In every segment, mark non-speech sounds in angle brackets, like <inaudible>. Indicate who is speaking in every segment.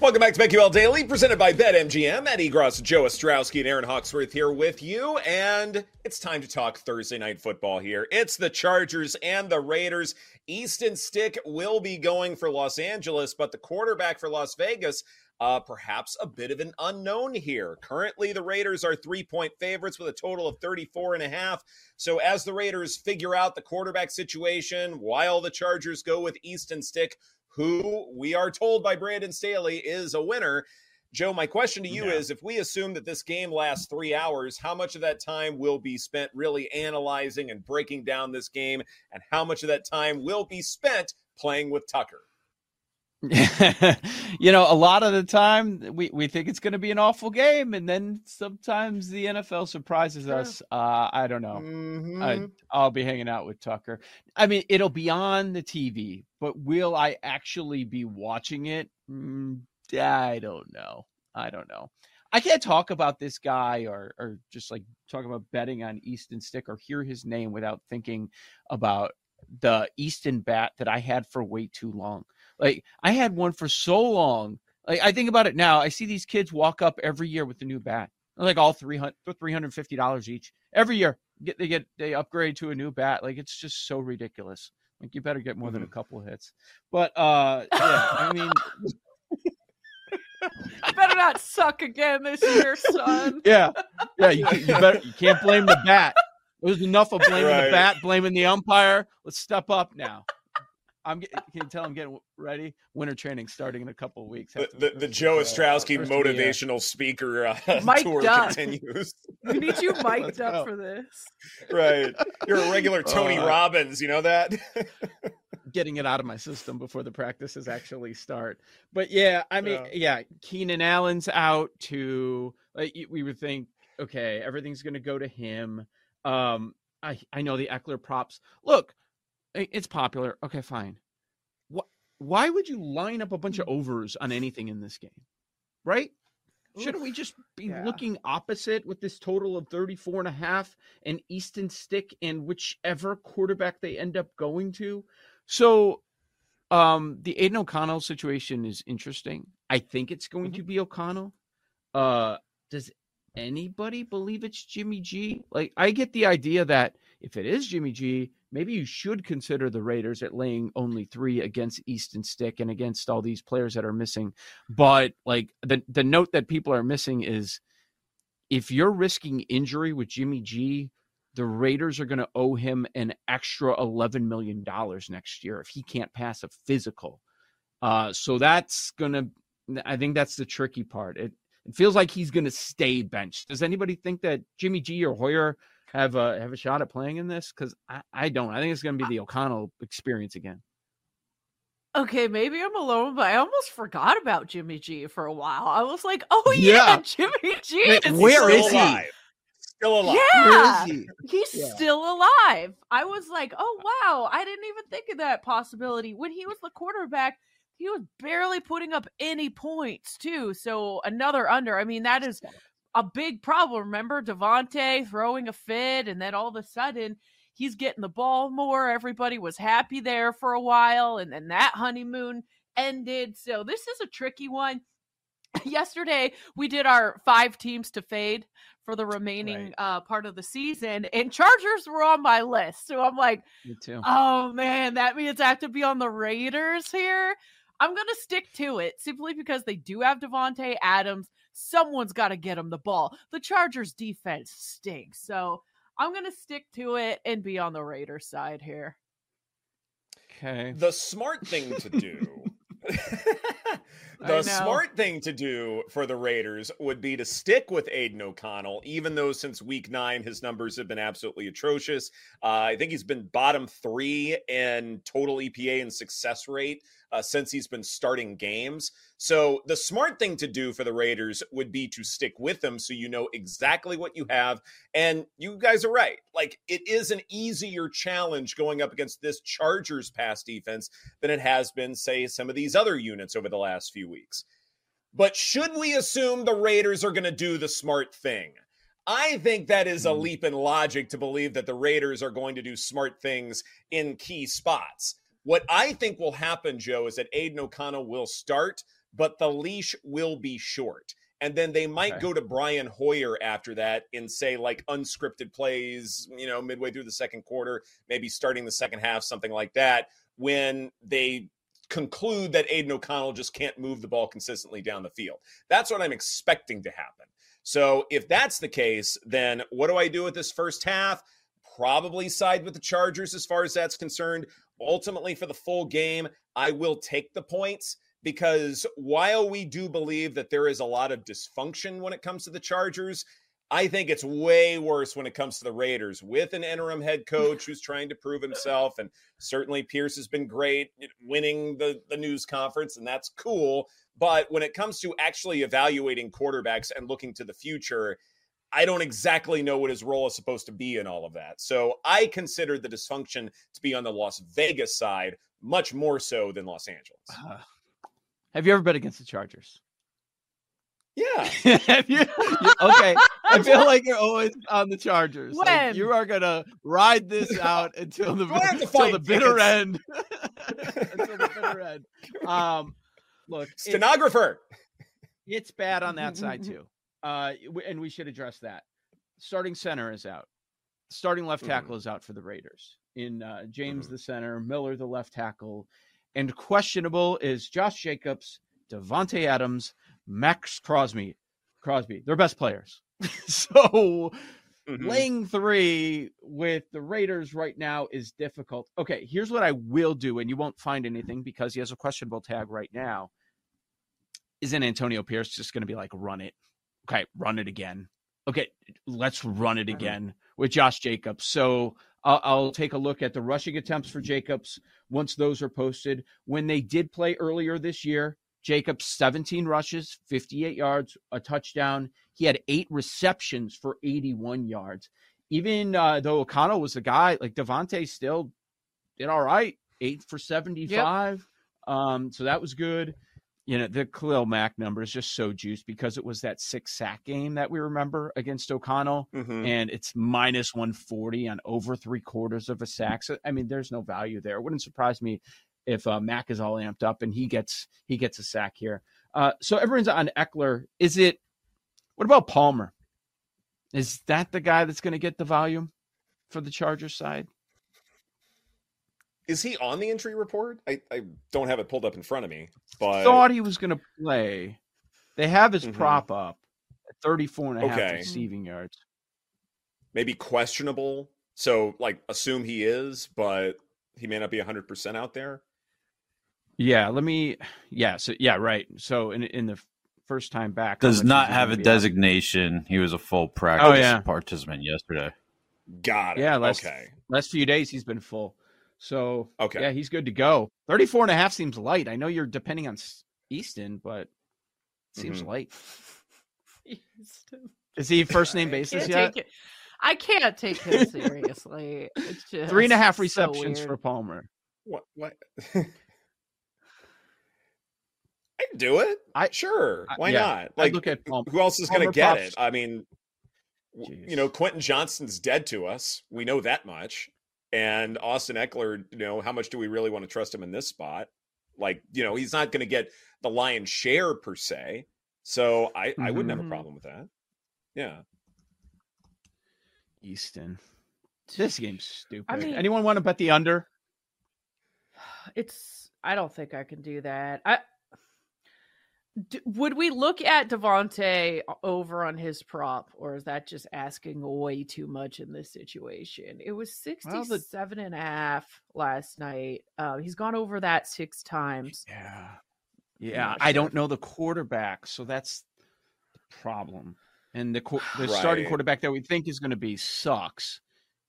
Speaker 1: Welcome back to BetQL Daily, presented by BetMGM. Eddie Gross, Joe Ostrowski, and Erin Hawksworth here with you. And it's time to talk Thursday night football here. It's the Chargers and the Raiders. Easton Stick will be going for Los Angeles, but the quarterback for Las Vegas uh, perhaps a bit of an unknown here. Currently, the Raiders are three point favorites with a total of 34 and a half. So, as the Raiders figure out the quarterback situation while the Chargers go with Easton Stick, who we are told by Brandon Staley is a winner. Joe, my question to you is if we assume that this game lasts three hours, how much of that time will be spent really analyzing and breaking down this game? And how much of that time will be spent playing with Tucker? <laughs>
Speaker 2: you know, a lot of the time we, we think it's going to be an awful game, and then sometimes the NFL surprises us. Uh, I don't know. Mm-hmm. I, I'll be hanging out with Tucker. I mean, it'll be on the TV, but will I actually be watching it? Mm, I don't know. I don't know. I can't talk about this guy or or just like talk about betting on Easton Stick or hear his name without thinking about the Easton bat that I had for way too long. Like I had one for so long. Like I think about it now. I see these kids walk up every year with the new bat. Like all 300 $350 each. Every year get they get they upgrade to a new bat. Like it's just so ridiculous. Like you better get more mm-hmm. than a mm-hmm. couple hits. But uh yeah, I mean
Speaker 3: you better not suck again this year, son. <laughs>
Speaker 2: Yeah, yeah. You, you better. You can't blame the bat. It was enough of blaming right. the bat, blaming the umpire. Let's step up now. I'm getting, can you tell I'm getting ready? Winter training starting in a couple of weeks.
Speaker 1: The, the, the Joe Ostrowski uh, motivational speaker uh, <laughs> tour up. continues. <laughs>
Speaker 3: We need you <laughs> mic'd up go. for this.
Speaker 1: Right. You're a regular Tony uh, Robbins, you know that?
Speaker 2: getting it out of my system before the practices actually start. But yeah, I mean, yeah, yeah Keenan Allen's out to like we would think, okay, everything's going to go to him. Um, I I know the Ekeler props. Look, it's popular. Okay, fine. What? Why would you line up a bunch of overs on anything in this game? Right? Shouldn't we just be yeah. looking opposite with this total of 34 and a half and Easton Stick and whichever quarterback they end up going to? So um the Aidan O'Connell situation is interesting. I think it's going mm-hmm. to be O'Connell. Uh does anybody believe it's Jimmy G? Like I get the idea that if it is Jimmy G, maybe you should consider the Raiders at laying only three against Easton Stick and against all these players that are missing. But like the the note that people are missing is if you're risking injury with Jimmy G, the Raiders are going to owe him an extra eleven million dollars next year if he can't pass a physical. Uh, so that's gonna. I think that's the tricky part. It it feels like he's going to stay benched. Does anybody think that Jimmy G or Hoyer have a have a shot at playing in this? Because I, I don't. I think it's going to be the O'Connell experience again.
Speaker 3: Okay, maybe I'm alone, but I almost forgot about Jimmy G for a while. I was like, "Oh yeah, yeah. Jimmy G."
Speaker 2: Wait, is where is he? Alive?
Speaker 1: Still alive?
Speaker 3: Yeah, he? he's yeah. still alive. I was like, "Oh wow, I didn't even think of that possibility." When he was the quarterback, he was barely putting up any points too. So another under. I mean, that is a big problem. Remember Davante throwing a fit, and then all of a sudden he's getting the ball more. Everybody was happy there for a while, and then that honeymoon ended. So this is a tricky one. <laughs> Yesterday we did our five teams to fade for the remaining right. uh, part of the season, and Chargers were on my list. So I'm like, oh man, that means I have to be on the Raiders here. I'm gonna stick to it simply because they do have Davante Adams. Someone's got to get him the ball. The Chargers defense stinks. So I'm going to stick to it and be on the Raiders side here.
Speaker 2: Okay.
Speaker 1: The smart thing to do. <laughs> <laughs> the smart thing to do for the Raiders would be to stick with Aidan O'Connell, even though since week nine his numbers have been absolutely atrocious. Uh, I think he's been bottom three in total EPA and success rate uh, since he's been starting games. So the smart thing to do for the Raiders would be to stick with them so you know exactly what you have. And you guys are right. Like it is an easier challenge going up against this Chargers pass defense than it has been, say, some of these other units over the last few weeks. But should we assume the Raiders are going to do the smart thing? I think that is a hmm. leap in logic to believe that the Raiders are going to do smart things in key spots. What I think will happen, Joe, is that Aidan O'Connell will start, but the leash will be short. And then they might okay. go to Brian Hoyer after that in, say, like unscripted plays, you know, midway through the second quarter, maybe starting the second half, something like that, when they conclude that Aidan O'Connell just can't move the ball consistently down the field. That's what I'm expecting to happen. So if that's the case, then what do I do with this first half? Probably side with the Chargers as far as that's concerned ultimately for the full game, I will take the points because while we do believe that there is a lot of dysfunction when it comes to the Chargers, I think it's way worse when it comes to the Raiders with an interim head coach <laughs> who's trying to prove himself. And certainly Pierce has been great winning the, the news conference, and that's cool. But when it comes to actually evaluating quarterbacks and looking to the future, I don't exactly know what his role is supposed to be in all of that. So I consider the dysfunction to be on the Las Vegas side much more so than Los Angeles. Uh,
Speaker 2: have you ever bet against the Chargers?
Speaker 1: Yeah. <laughs>
Speaker 2: you, you, okay. I feel like you're always on the Chargers.
Speaker 3: When?
Speaker 2: Like you are gonna ride this <laughs> out until the until the bitter end. <laughs> until the bitter end. Um, look,
Speaker 1: stenographer.
Speaker 2: it's bad on that side <laughs> too. Uh, and we should address that. Starting center is out. Starting left tackle mm-hmm. is out for the Raiders. In uh, James mm-hmm. the center, Miller the left tackle, and questionable is Josh Jacobs, Davante Adams, Maxx Crosby. Crosby, they're best players. <laughs> so mm-hmm. laying three with the Raiders right now is difficult. Okay, here's what I will do, and you won't find anything because he has a questionable tag right now. Isn't Antonio Pierce just going to be like, run it? okay, run it again. Okay, let's run it again with Josh Jacobs. So I'll, I'll, take a look at the rushing attempts for Jacobs once those are posted. When they did play earlier this year, Jacobs 17 rushes, 58 yards, a touchdown. He had eight receptions for 81 yards. Even uh, though O'Connell was the guy, like Davante still did all right, eight for 75. Yep. Um, so that was good you know, the Khalil Mack number is just so juiced because it was that six sack game that we remember against O'Connell, mm-hmm. and it's minus 140 on over three quarters of a sack. So, I mean, there's no value there. It wouldn't surprise me if uh, Mack is all amped up and he gets he gets a sack here. Uh, so everyone's on Ekeler. Is it? What about Palmer? Is that the guy that's going to get the volume for the Chargers side?
Speaker 1: Is he on the injury report? I, I don't have it pulled up in front of me, but
Speaker 2: thought he was going to play. They have his mm-hmm. prop up at 34 and a half receiving yards.
Speaker 1: Maybe questionable. So, like, assume he is, but he may not be 100% out there.
Speaker 2: Yeah, let me. Yeah, so yeah, right. So in in the first time back,
Speaker 4: does not have a designation. Out? He was a full practice oh, yeah. participant yesterday.
Speaker 1: Got it.
Speaker 2: Yeah, last, okay. Last few days he's been full. So okay, yeah, he's good to go. 34 and a half seems light. I know you're depending on Easton, but seems mm-hmm. light. <laughs> Easton. Is he first name basis yet?
Speaker 3: I can't take him seriously. It's just
Speaker 2: three and a half receptions so for Palmer.
Speaker 1: What? What? <laughs> I can do it. I sure. Why yeah, not? Like, look at Palmer. who else is going to get it? I mean, Jeez. you know, Quentin Johnston's dead to us. We know that much. And Austin Ekeler, you know, how much do we really want to trust him in this spot? Like, you know, he's not going to get the lion's share per se. So I, mm-hmm. I wouldn't have a mm-hmm. problem with that. Yeah.
Speaker 2: Easton. This game's stupid. I mean, Anyone want to bet the under? <sighs>
Speaker 3: It's I don't think I can do that. I D- would we look at Davante over on his prop, or is that just asking way too much in this situation? It was 67 well, the... and a half last night. Uh, he's gone over that six times.
Speaker 2: Yeah. Yeah. Sure. I don't know the quarterback, so that's the problem. And the, the right. starting quarterback that we think is going to be sucks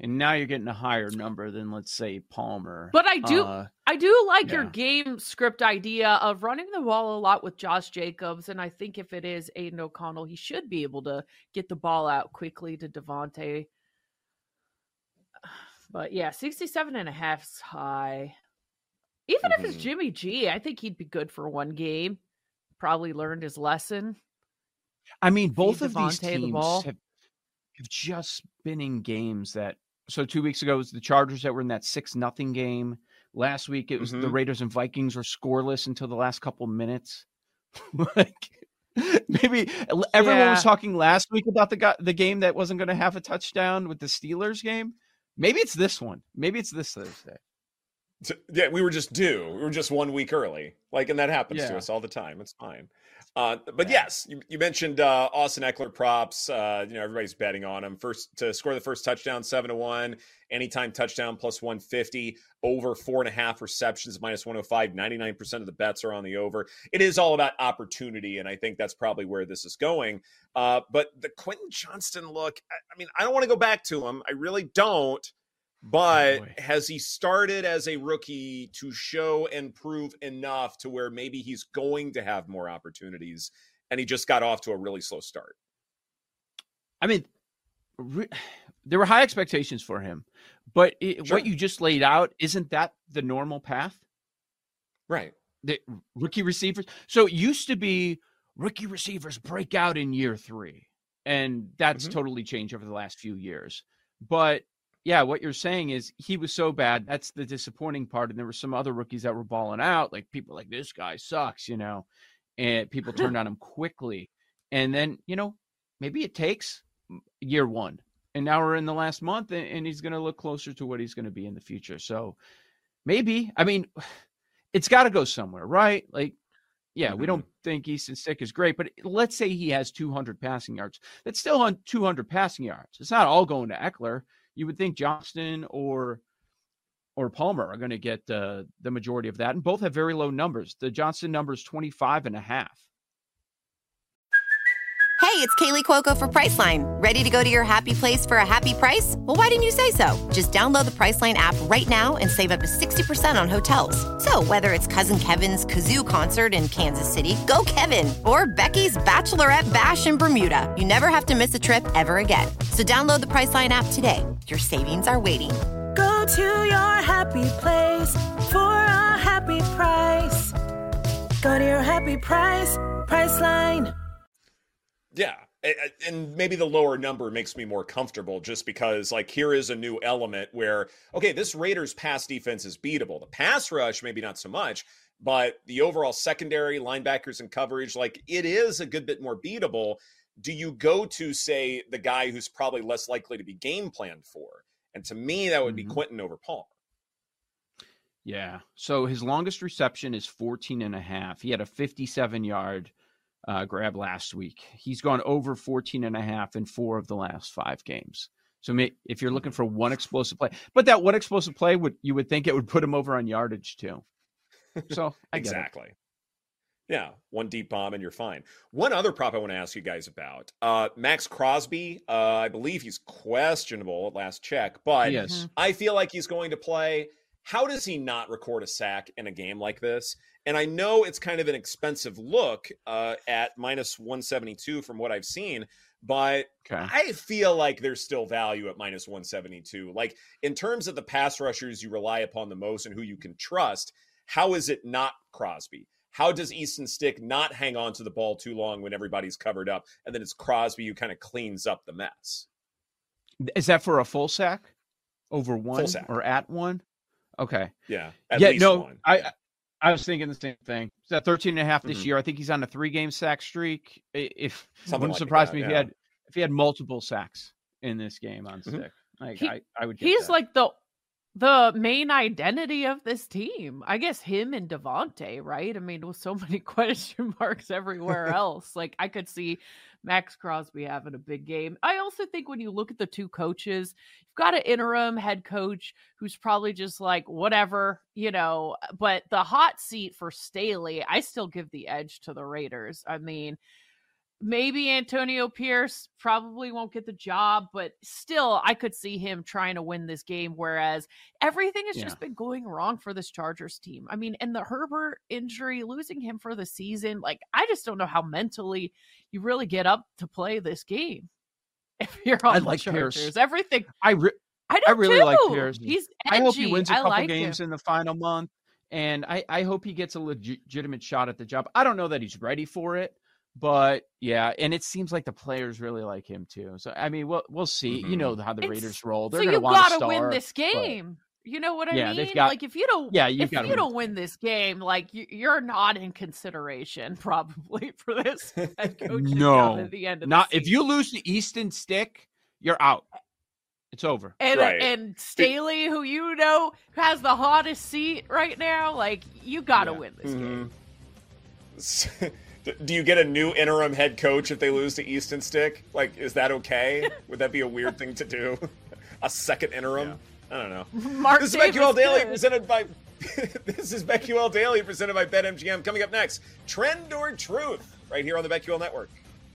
Speaker 2: and now you're getting a higher number than let's say Palmer.
Speaker 3: But I do uh, I do like yeah. your game script idea of running the ball a lot with Josh Jacobs and I think if it is Aidan O'Connell, he should be able to get the ball out quickly to Davante. <sighs> But yeah, 67 and a half is high. Even mm-hmm. if it's mm-hmm. Jimmy G, I think he'd be good for one game. Probably learned his lesson.
Speaker 2: I mean, both Feed of Davante these teams the have, have just been in games that so two weeks ago it was the Chargers that were in that six nothing game. Last week it was mm-hmm. the Raiders and Vikings were scoreless until the last couple minutes. <laughs> like maybe everyone yeah. was talking last week about the the game that wasn't going to have a touchdown with the Steelers game. Maybe it's this one. Maybe it's this Thursday.
Speaker 1: So, yeah, we were just due. We were just one week early. Like, and that happens yeah. to us all the time. It's fine. Uh, but yeah. yes, you, you mentioned uh, Austin Ekeler props. Uh, you know, everybody's betting on him first to score the first touchdown, seven to one. Anytime touchdown plus one fifty. Over four and a half receptions minus one hundred oh five. Ninety nine percent of the bets are on the over. It is all about opportunity, and I think that's probably where this is going. Uh, but the Quentin Johnston look. I, I mean, I don't want to go back to him. I really don't. But has he started as a rookie to show and prove enough to where maybe he's going to have more opportunities and he just got off to a really slow start?
Speaker 2: I mean, re- <sighs> there were high expectations for him, but it, sure. what you just laid out isn't that the normal path?
Speaker 1: Right.
Speaker 2: The rookie receivers. So it used to be rookie receivers break out in year three, and that's mm-hmm. totally changed over the last few years. But yeah, what you're saying is he was so bad. That's the disappointing part. And there were some other rookies that were balling out, like people like this guy sucks, you know, and people <laughs> turned on him quickly. And then, you know, maybe it takes year one. And now we're in the last month and, and he's going to look closer to what he's going to be in the future. So maybe, I mean, <sighs> it's got to go somewhere, right? Like, yeah, mm-hmm. we don't think Easton Stick is great, but let's say he has 200 passing yards. That's still on 200 passing yards. It's not all going to Ekeler you would think Johnston or or Palmer are going to get uh, the majority of that. And both have very low numbers. The Johnston number is 25 and a half.
Speaker 5: Hey, it's Kaley Cuoco for Priceline. Ready to go to your happy place for a happy price? Well, why didn't you say so? Just download the Priceline app right now and save up to 60% on hotels. So whether it's Cousin Kevin's Kazoo concert in Kansas City, go Kevin, or Becky's Bachelorette Bash in Bermuda, you never have to miss a trip ever again. So download the Priceline app today. Your savings are waiting.
Speaker 6: Go to your happy place for a happy price. Go to your happy price, Priceline.
Speaker 1: Yeah. And maybe the lower number makes me more comfortable just because, like, here is a new element where, okay, this Raiders pass defense is beatable. The pass rush, maybe not so much, but the overall secondary, linebackers, and coverage, like, it is a good bit more beatable do you go to say the guy who's probably less likely to be game planned for? And to me, that would be mm-hmm. Quentin over Palmer.
Speaker 2: Yeah. So his longest reception is 14 and a half. He had a 57 yard uh, grab last week. He's gone over 14 and a half in four of the last five games. So if you're looking for one explosive play, but that one explosive play would you would think it would put him over on yardage too. So
Speaker 1: exactly. Yeah, one deep bomb and you're fine. One other prop I want to ask you guys about uh, Maxx Crosby. Uh, I believe he's questionable at last check, but yes. Mm-hmm. I feel like he's going to play. How does he not record a sack in a game like this? And I know it's kind of an expensive look uh, at minus 172 from what I've seen, but okay. I feel like there's still value at minus 172. Like in terms of the pass rushers you rely upon the most and who you can trust, how is it not Crosby? How does Easton Stick not hang on to the ball too long when everybody's covered up? And then it's Crosby who kind of cleans up the mess.
Speaker 2: Is that for a full sack over one sack. or at one? Okay.
Speaker 1: Yeah.
Speaker 2: yeah. no, one. I I was thinking the same thing. He's at 13 and a half this mm-hmm. year. I think he's on a three game sack streak. If Something wouldn't like surprise that, me if yeah. he had if he had multiple sacks in this game on mm-hmm. stick. Like, he, I, I would.
Speaker 3: He's
Speaker 2: that.
Speaker 3: like the the main identity of this team. I guess him and Davante, right? I mean, with so <laughs> many question marks everywhere <laughs> else, like I could see Maxx Crosby having a big game. I also think when you look at the two coaches, you've got an interim head coach who's probably just like, whatever, you know, but the hot seat for Staley, I still give the edge to the Raiders. I mean, maybe Antonio Pierce probably won't get the job, but still, I could see him trying to win this game. Whereas everything has yeah. just been going wrong for this Chargers team. I mean, and the Herbert injury, losing him for the season, like, I just don't know how mentally you really get up to play this game. <laughs> If you're on I like Chargers, Pierce. everything.
Speaker 2: I, re- I, I really too. like Pierce. He's edgy. I hope he wins a couple like games him. in the final month. And I, I hope he gets a legitimate shot at the job. I don't know that he's ready for it, but yeah, and it seems like the players really like him too. So I mean, we'll we'll see. Mm-hmm. You know how the it's, Raiders roll. They're so
Speaker 3: you
Speaker 2: gotta
Speaker 3: win this game. But, you know what I yeah, mean? Got, like if you don't, yeah, you if you don't win this game, like you, are not in consideration <laughs> probably for this head <laughs> coaching no, at the end of
Speaker 2: not
Speaker 3: if
Speaker 2: you lose to Easton Stick, you're out. It's over.
Speaker 3: And right. and Staley, who you know has the hottest seat right now, like you got to yeah. win this mm-hmm.
Speaker 1: game. <laughs> Do you get a new interim head coach if they lose to Easton Stick? Like, is that okay? <laughs> Would that be a weird thing to do? <laughs> a second interim? Yeah. I don't know.
Speaker 3: Mark
Speaker 1: this
Speaker 3: Davis
Speaker 1: is BetQL Daily presented by. <laughs> this is BetQL Daily presented by BetMGM. Coming up next, Trend or Truth, right here on the BetQL Network.